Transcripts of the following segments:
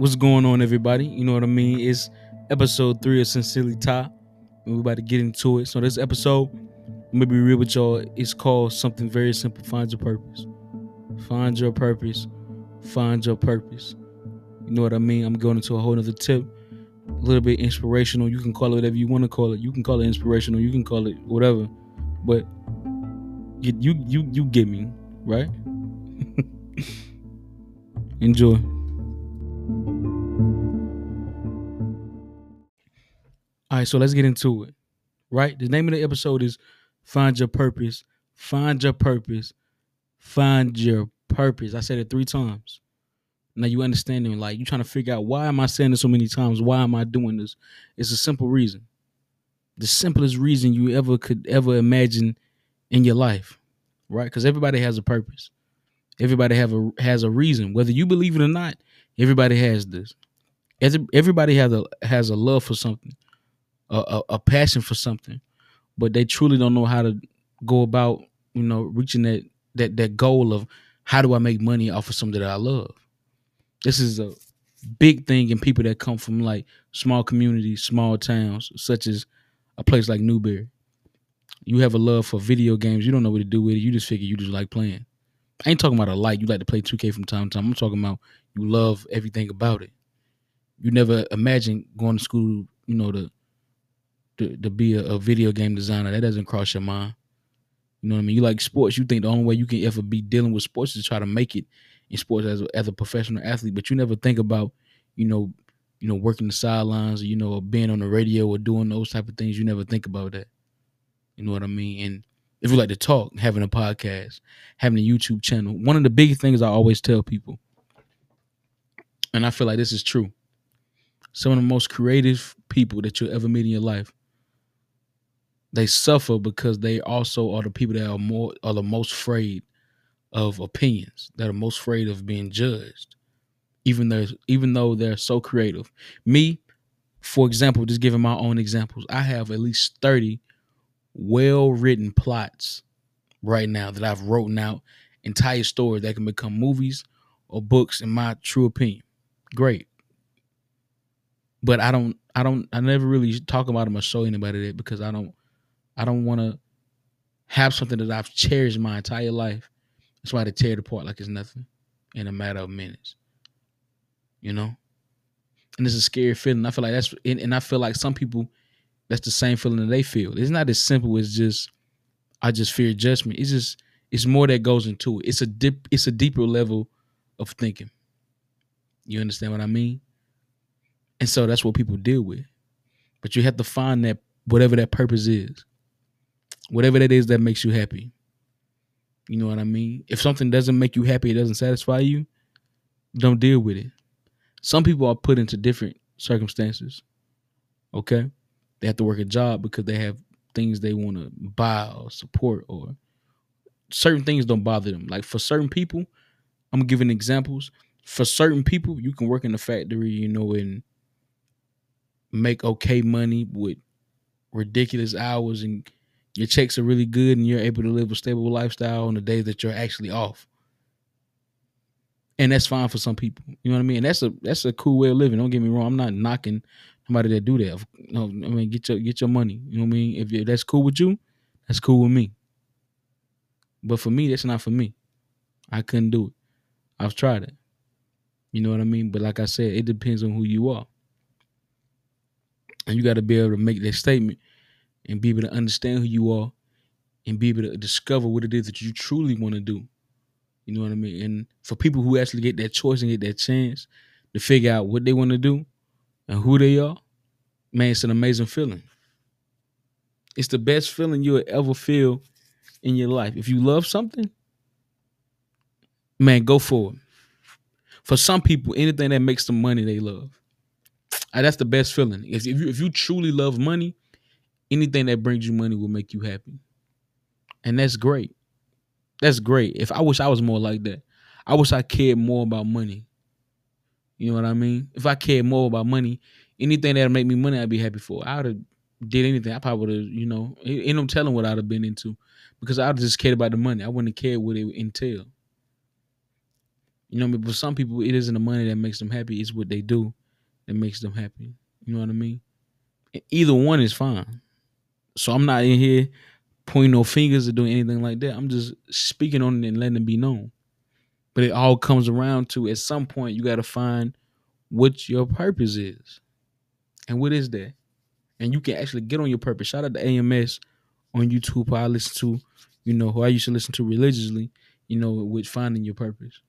What's going on, everybody? You know what I mean? It's episode three of Sincerely Ty. And we're about to get into it. So this episode, I'm gonna be real with y'all. It's called something very simple. Find your purpose. Find your purpose. Find your purpose. You know what I mean? I'm going into a whole nother tip. A little bit inspirational. You can call it whatever you want to call it. You can call it inspirational. You can call it whatever. But you you you, you get me, right? Enjoy. All right, so let's get into it. Right? The name of the episode is Find Your Purpose. Find your purpose. Find your purpose. I said it three times. Now you understanding, like you trying to figure out why am I saying this so many times? Why am I doing this? It's a simple reason. The simplest reason you ever could ever imagine in your life. Right? Because everybody has a purpose. Everybody have a has a reason. Whether you believe it or not, everybody has this. Everybody has a has a love for something a, a, passion for something, but they truly don't know how to go about, you know, reaching that that that goal of how do I make money off of something that I love. This is a big thing in people that come from like small communities, small towns, such as a place like Newberry. You have a love for video games. You don't know what to do with it. You just figure you just like playing. I ain't talking about a like. You like to play 2K from time to time. I'm talking about you love everything about it. You never imagine going to school, you know, to to, to be a, a, video game designer. That doesn't cross your mind. You know what I mean? You like sports. You think the only way you can ever be dealing with sports is to try to make it in sports as a, as a professional athlete. But you never think about, you know, you know, working the sidelines, or, you know, or being on the radio or doing those type of things. You never think about that. You know what I mean? And if you like to talk, having a podcast, having a YouTube channel, one of the big things I always tell people, and I feel like this is true. Some of the most creative people that you'll ever meet in your life they suffer because they also are the people that are more are the most afraid of opinions, that are most afraid of being judged, even though even though they're so creative. Me, for example, just giving my own examples, I have at least 30 well-written plots right now that I've written out entire stories that can become movies or books in my true opinion. Great. But I don't I don't I never really talk about them or show anybody that because I don't I don't want to have something that I've cherished my entire life. That's why they tear it apart like it's nothing in a matter of minutes. You know? And it's a scary feeling. I feel like that's and, I feel like some people that's the same feeling that they feel. It's not as simple as just I just fear judgment. It's just it's more that goes into it. It's a dip it's a deeper level of thinking. You understand what I mean? And so that's what people deal with. But you have to find that whatever that purpose is whatever that is that makes you happy. You know what I mean? If something doesn't make you happy, it doesn't satisfy you, don't deal with it. Some people are put into different circumstances. Okay? They have to work a job because they have things they want to buy or support or certain things don't bother them. Like for certain people, I'm giving examples. For certain people, you can work in a factory, you know, and make okay money with ridiculous hours and your checks are really good and you're able to live a stable lifestyle on the days that you're actually off. And that's fine for some people. You know what I mean? And that's a that's a cool way of living. Don't get me wrong. I'm not knocking somebody that do that. No, I mean get your get your money. You know what I mean? If that's cool with you, that's cool with me. But for me, that's not for me. I couldn't do it. I've tried it. You know what I mean? But like I said, it depends on who you are. And you got to be able to make that statement and be able to understand who you are and be able to discover what it is that you truly want to do. You know what I mean? And for people who actually get that choice and get that chance to figure out what they want to do and who they are, man, it's an amazing feeling. It's the best feeling you'll ever feel in your life. If you love something, man, go for it. For some people, anything that makes them money, they love. Ah, that's the best feeling. If you if you truly love money, anything that brings you money will make you happy. And that's great. That's great. If I wish I was more like that. I wish I cared more about money. You know what I mean? If I cared more about money, anything that'll make me money, I'd be happy for. I would have did anything. I probably would have, you know, ain't no telling what I'd have been into because I'd just cared about the money. I wouldn't care what it entailed. You know I mean? But some people, it isn't the money that makes them happy. It's what they do that makes them happy. You know what I mean? Either one is fine. So I'm not in here pointing no fingers or doing anything like that. I'm just speaking on it and letting it be known. But it all comes around to at some point you got to find what your purpose is. And what is that? And you can actually get on your purpose. Shout out to AMS on YouTube who I listen to, you know, who I used to listen to religiously, you know, with finding your purpose.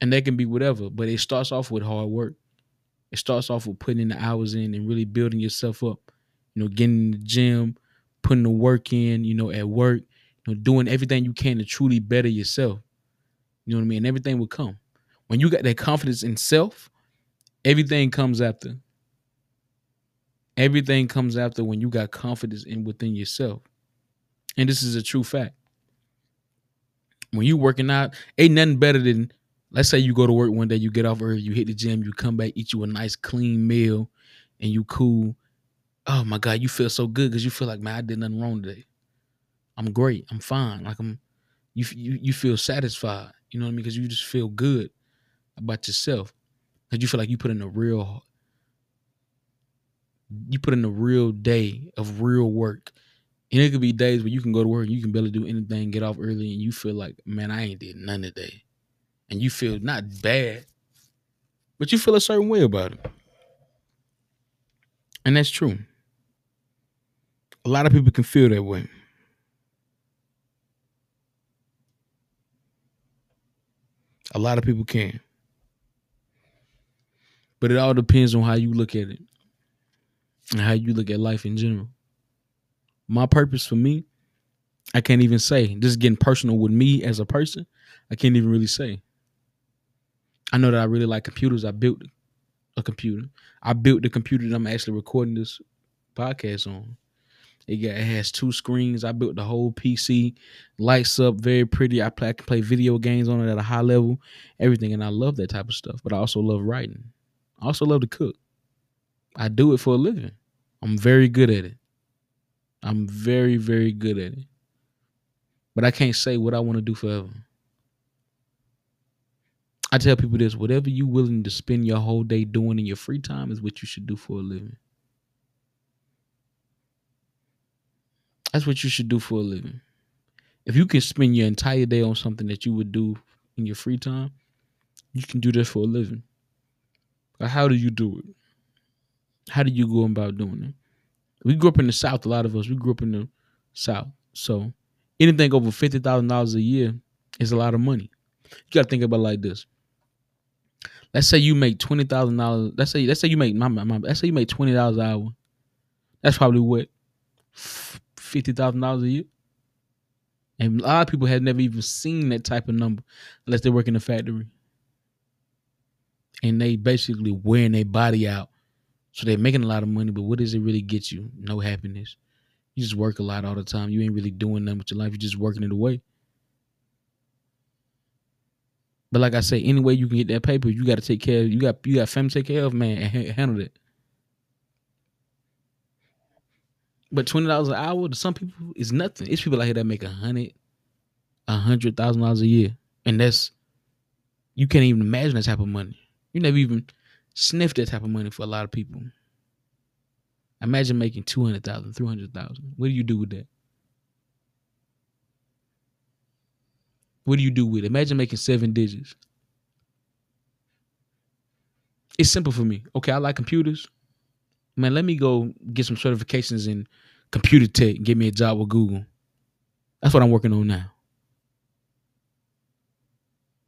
And that can be whatever, but it starts off with hard work. It starts off with putting in the hours in and really building yourself up. You know, getting in the gym, putting the work in, you know, at work, you know, doing everything you can to truly better yourself. You know what I mean? And everything will come. When you got that confidence in self, everything comes after. Everything comes after when you got confidence in within yourself. And this is a true fact. When you working out, ain't nothing better than let's say you go to work one day, you get off early, you hit the gym, you come back, eat you a nice clean meal, and you cool. Oh my God, you feel so good because you feel like man, I did nothing wrong today. I'm great. I'm fine. Like I'm, you you you feel satisfied. You know what I mean? Because you just feel good about yourself. Because you feel like you put in a real, you put in a real day of real work. And it could be days where you can go to work, and you can barely do anything, get off early, and you feel like, man, I ain't did none today and you feel not bad, but you feel a certain way about it. And that's true. A lot of people can feel that way. A lot of people can. But it all depends on how you look at it and how you look at life in general. My purpose for me, I can't even say. This is getting personal with me as a person. I can't even really say. I know that I really like computers. I built a computer. I built the computer that I'm actually recording this podcast on. It, got, it has two screens. I built the whole PC, lights up, very pretty. I, play, I can play video games on it at a high level, everything, and I love that type of stuff. But I also love writing. I also love to cook. I do it for a living. I'm very good at it. I'm very, very good at it. But I can't say what I want to do forever. I tell people this whatever you're willing to spend your whole day doing in your free time is what you should do for a living. That's what you should do for a living. If you can spend your entire day on something that you would do in your free time, you can do that for a living. But how do you do it? How do you go about doing it? We grew up in the South, a lot of us, we grew up in the South. So anything over $50,000 a year is a lot of money. You got to think about like this let's say you make twenty thousand dollars. Let's say let's say you make my, my, my let's say you make twenty dollars an hour. That's probably what fifty thousand dollars a year. And a lot of people have never even seen that type of number unless they work in a factory. And they basically wearing their body out. So they're making a lot of money, but what does it really get you? No happiness. You just work a lot all the time. You ain't really doing nothing with your life. You're just working it away. But like I say, any way you can get that paper, you got to take care. Of, you got you got family to take care of, man, and handle it. But twenty dollars an hour to some people is nothing. It's people out here that make a hundred, a hundred thousand dollars a year, and that's you can't even imagine that type of money. You never even sniffed that type of money for a lot of people. Imagine making 200,000, 300,000. What do you do with that? What do you do with it? Imagine making seven digits. It's simple for me. Okay, I like computers. Man, let me go get some certifications in computer tech and get me a job with Google. That's what I'm working on now.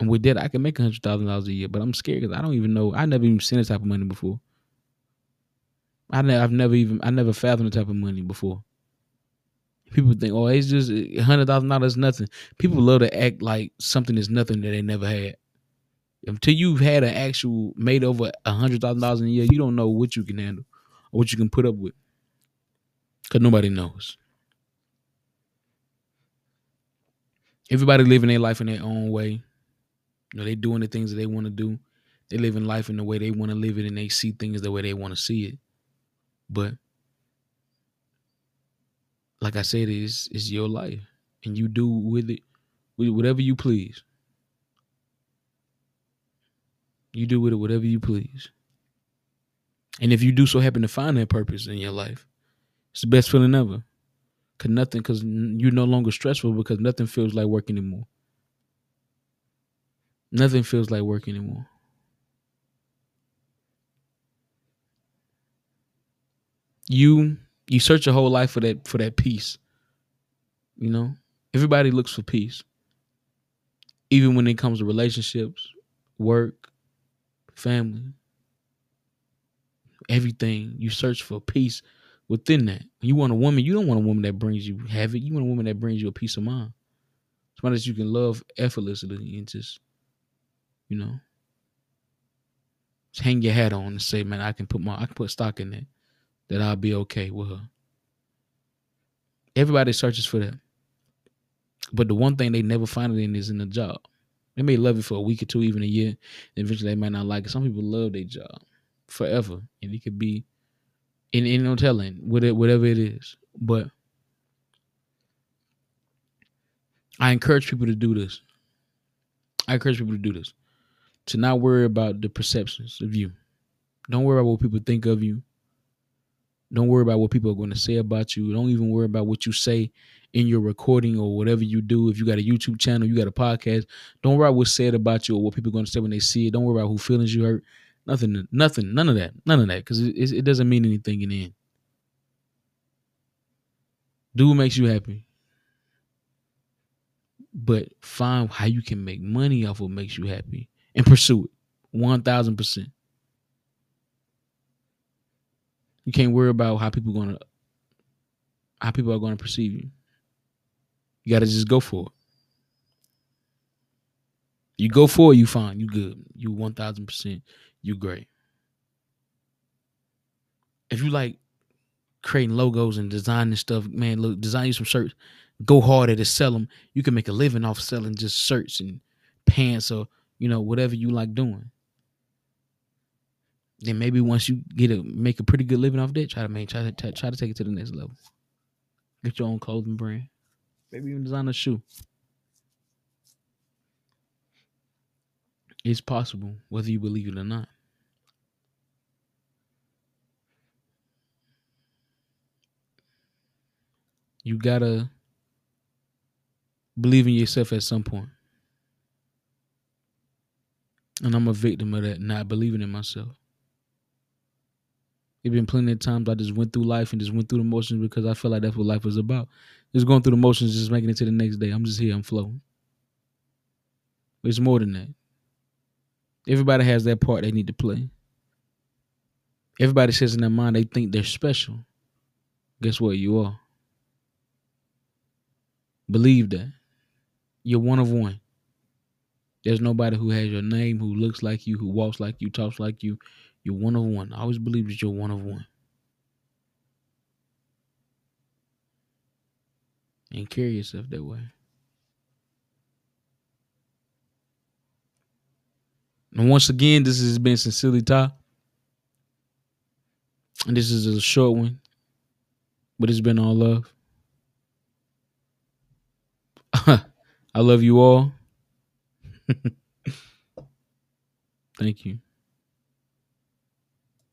And with that, I can make hundred thousand dollars a year, but I'm scared because I don't even know. I never even seen this type of money before. I ne- I've never even I never fathomed the type of money before. People think, oh, it's just hundred thousand dollars, nothing. People love to act like something is nothing that they never had. Until you've had an actual made over a hundred thousand dollars a year, you don't know what you can handle what you can put up with. Cause nobody knows. Everybody living their life in their own way. You know, they doing the things that they want to do. They living life in the way they want to live it, and they see things the way they want to see it. But like I said, it's it's your life, and you do with it whatever you please. You do with it whatever you please. And if you do so happen to find that purpose in your life, it's the best feeling ever. Cause nothing, cause you're no longer stressful because nothing feels like work anymore. Nothing feels like work anymore. You you search your whole life for that for that peace. You know, everybody looks for peace. Even when it comes to relationships, work, family, everything, you search for peace within that. You want a woman, you don't want a woman that brings you havoc. You want a woman that brings you a peace of mind. Somebody that you can love effortlessly and just, you know, just hang your hat on and say, man, I can put my I can put stock in that. That I'll be okay with her. Everybody searches for that. But the one thing they never find it in is in the job. They may love it for a week or two, even a year. Eventually, they might not like it. Some people love their job forever, and it could be, in in no telling, whatever it is. But I encourage people to do this. I encourage people to do this. To not worry about the perceptions of you. Don't worry about what people think of you. Don't worry about what people are going to say about you. Don't even worry about what you say in your recording or whatever you do. If you got a YouTube channel, you got a podcast, don't worry about what's said about you or what people are going to say when they see it. Don't worry about who feelings you hurt. Nothing, nothing, none of that, none of that, because it, it doesn't mean anything in the end. Do what makes you happy, but find how you can make money off what makes you happy and pursue it, one thousand percent. You can't worry about how people gonna how people are gonna perceive you. You gotta just go for it. You go for it, you fine, you good. You one thousand percent, you great. If you like creating logos and designing stuff, man, look, design you some shirts. Go hard at it, sell them. You can make a living off selling just shirts and pants or you know whatever you like doing then maybe once you get a make a pretty good living off that, try to make try to try to take it to the next level. Get your own clothing brand, maybe even design a shoe. It's possible, whether you believe it or not. You gotta believe in yourself at some point. And I'm a victim of that, not believing in myself. It's been plenty of times I just went through life and just went through the motions because I felt like that's what life was about. Just going through the motions, just making it to the next day. I'm just here, I'm flowing. It's more than that. Everybody has that part they need to play. Everybody says in their mind they think they're special. Guess what? You are. Believe that. You're one of one. There's nobody who has your name, who looks like you, who walks like you, talks like you. You're one of one. I always believe that you're one of one. And carry yourself that way. And once again, this has been Sincerely Ty. And this is a short one, but it's been all love. I love you all. Thank you.